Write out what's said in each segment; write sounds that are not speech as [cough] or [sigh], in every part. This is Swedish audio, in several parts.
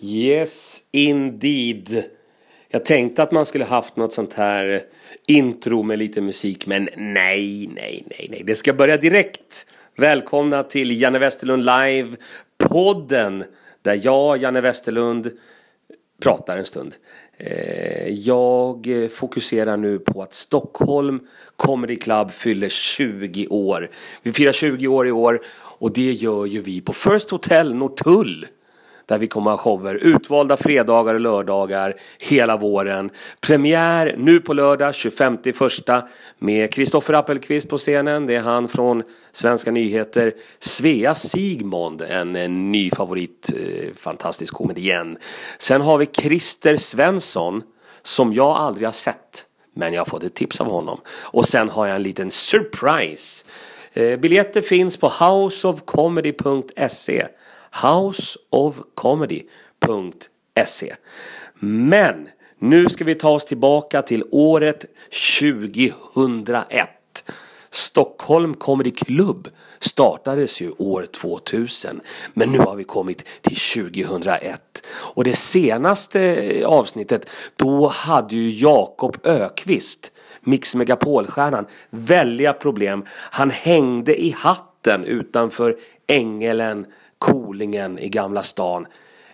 Yes, indeed. Jag tänkte att man skulle haft något sånt här intro med lite musik, men nej, nej, nej, nej. Det ska börja direkt. Välkomna till Janne Westerlund Live, podden där jag, Janne Westerlund, pratar en stund. Eh, jag fokuserar nu på att Stockholm Comedy Club fyller 20 år. Vi firar 20 år i år och det gör ju vi på First Hotel Norrtull. Där vi kommer att ha shower utvalda fredagar och lördagar hela våren. Premiär nu på lördag 25 första med Kristoffer Appelqvist på scenen. Det är han från Svenska nyheter. Svea Sigmond, en, en ny favorit, eh, fantastisk komedienn. Sen har vi Christer Svensson som jag aldrig har sett. Men jag har fått ett tips av honom. Och sen har jag en liten surprise. Eh, biljetter finns på houseofcomedy.se houseofcomedy.se. Men nu ska vi ta oss tillbaka till året 2001. Stockholm Comedy Club startades ju år 2000 men nu har vi kommit till 2001 och det senaste eh, avsnittet då hade ju Jakob Ökvist Mix Megapolstjärnan väldiga problem. Han hängde i hatten utanför Ängelen Kolingen i Gamla stan.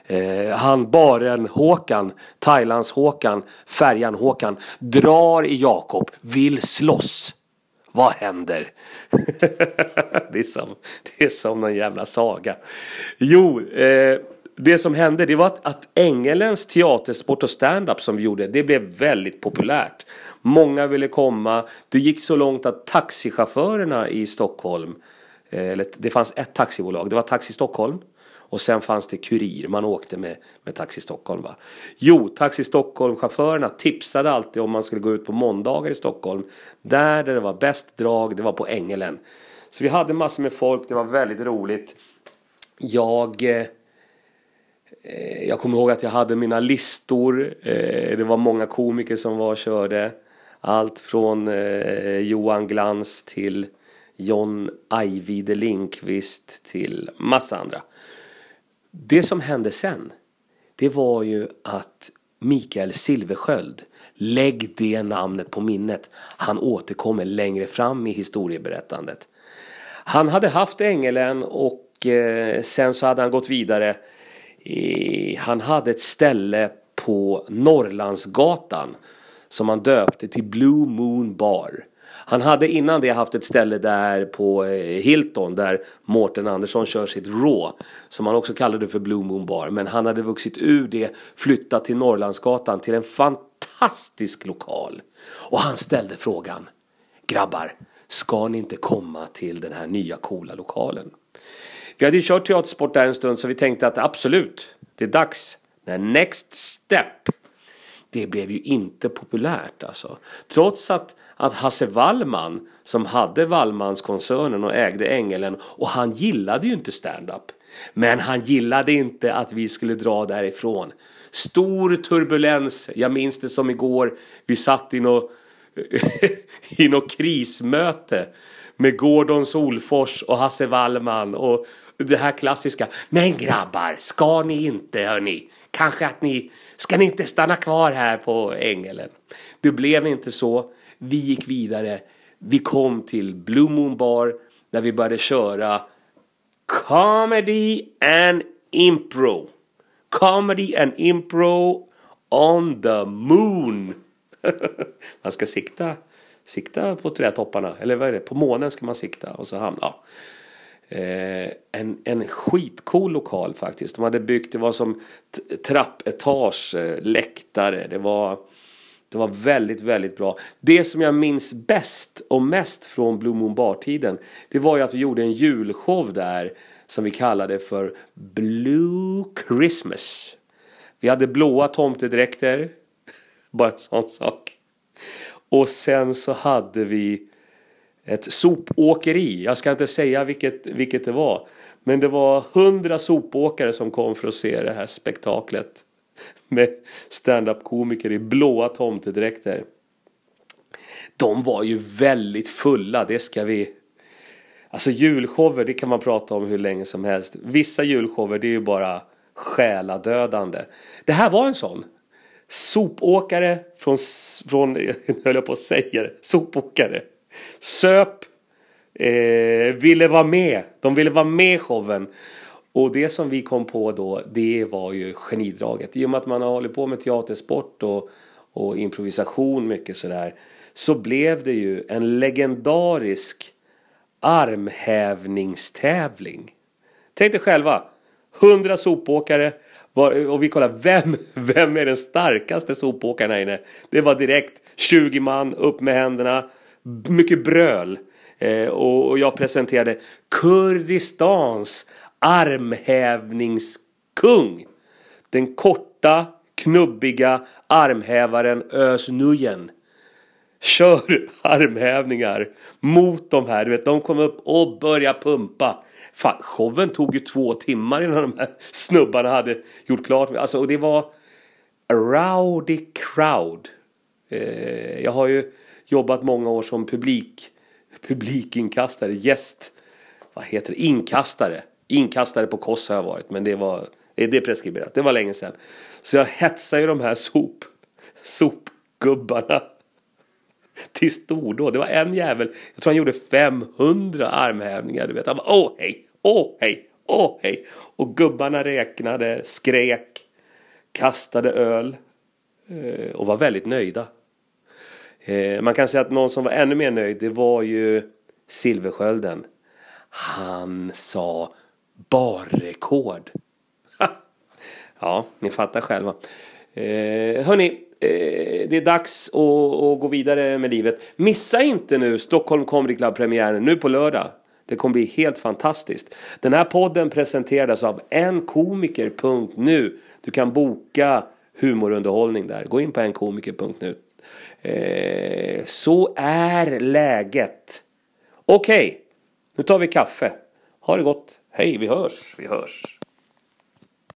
Eh, han baren Håkan, Thailands Håkan, färjan Håkan drar i Jakob, vill slåss. Vad händer? [laughs] det, är som, det är som någon jävla saga. Jo, eh, det som hände det var att, att Ängelens teatersport och stand-up som vi gjorde, det blev väldigt populärt. Många ville komma. Det gick så långt att taxichaufförerna i Stockholm Eh, Eh, eller det fanns ett taxibolag, det var Taxi Stockholm. Och sen fanns det Kurir, man åkte med, med Taxi Stockholm va. Jo, Taxi Stockholm-chaufförerna tipsade alltid om man skulle gå ut på måndagar i Stockholm. Där, där det var bäst drag, det var på Ängelen. Så vi hade massor med folk, det var väldigt roligt. Jag... Eh, jag kommer ihåg att jag hade mina listor. Eh, det var många komiker som var och körde. Allt från eh, Johan Glans till John Ajvide Lindqvist till massa andra. Det som hände sen, det var ju att Mikael Silversköld, lägg det namnet på minnet. Han återkommer längre fram i historieberättandet. Han hade haft Ängelen och eh, sen så hade han gått vidare. han hade ett ställe på Norrlandsgatan som han döpte till Blue Moon Bar. Han hade innan det haft ett ställe där på eh, Hilton där Mårten Andersson kör sitt Raw. Som han också kallade för Blue Moon Bar. Men han hade vuxit ur det, flyttat till Norrlandsgatan till en fantastisk lokal. Och han ställde frågan. Grabbar, ska ni inte komma till den här nya coola lokalen? Vi hade ju kört teatersport där en stund så vi tänkte att absolut, det är dags. The next step. Det blev ju inte populärt alltså. Trots att att Hasse Wallman som hade Wallmanskoncernen och ägde Ängelen och han gillade ju inte stand-up. Men han gillade inte att vi skulle dra därifrån. Stor turbulens, jag minns det som igår. Vi satt i något, [laughs] i något krismöte med Gordon Solfors och Hasse Wallman och det här klassiska. Men grabbar, ska ni inte hörni? Kanske att ni, ska ni inte stanna kvar här på Ängelen? Det blev inte så. Vi gick vidare. Vi kom till Blue Moon Bar där vi började köra Comedy and Impro. Comedy and Impro on the moon. [laughs] man ska sikta, sikta på trädtopparna. Eller vad är det? På månen ska man sikta. Och så hamna. Ja. Eh, en, en skitcool lokal faktiskt. De hade byggt, det var som trappetage, eh, läktare. Det var det var väldigt, väldigt bra. Det som jag minns bäst och mest från Blue Moon Bar-tiden det var ju att vi gjorde en julshow där som vi kallade för Blue Christmas. Vi hade blåa tomtedräkter. [laughs] Bara en sån sak. Och sen så hade vi ett sopåkeri. Jag ska inte säga vilket, vilket det var. Men det var hundra sopåkare som kom för att se det här spektaklet med stand-up komiker i blåa tomtedräkter. De var ju väldigt fulla, det ska vi... Alltså julshower, det kan man prata om hur länge som helst. Vissa julshower, det är ju bara själadödande. Det här var en sån. Sopåkare från, från [laughs] höll jag på att säga det, sopåkare. Söp, eh, ville vara med. De ville vara med i showen. Och det som vi kom på då, det var ju genidraget. I och med att man har hållit på med teatersport och, och improvisation mycket sådär. Så blev det ju en legendarisk armhävningstävling. Tänk dig själva. 100 sopåkare. och vi kollar vem, [laughs] vem är den starkaste sopåkaren här inne. Det var direkt 20 man upp med händerna. Mycket bröl. Eh, och, och jag presenterade Kurdistans armhävningskung. Den korta, knubbiga armhävaren Öz Nujen kör [laughs] armhävningar mot de här. Du vet, de kom upp och började pumpa. Fan, showen tog ju två timmar innan de här snubbarna hade gjort klart. Alltså, och det var a rowdy crowd. Eh, jag har ju jobbat många år som publik, publikinkastare, gäst, vad heter det, inkastare. Inkastare på Koss har jag varit, men det var eh, det är preskriberat. Det var länge sedan. Så jag hetsade ju de här sop, sopgubbarna [laughs] till stordåd. Det var en jävel, jag tror han gjorde 500 armhävningar. Du vet, han bara åh hej, åh hej, åh hej. Och gubbarna räknade, skrek, kastade öl eh, och var väldigt nöjda. Eh, man kan säga att någon som var ännu mer nöjd, det var ju Silverskölden. Han sa barrekord. [laughs] ja, ni fattar själva. Eh, hörni, eh, det är dags att, att, gå vidare med livet. Missa inte nu Stockholm Comedy Club-premiären nu på lördag. Det kommer bli helt fantastiskt. Den här podden presenteras av enkomiker.nu. Du kan boka humorunderhållning där. Gå in på enkomiker.nu. Eh, så är läget. Okej, okay, nu tar vi kaffe. Ha det gott. Hej, vi hörs. Vi hörs.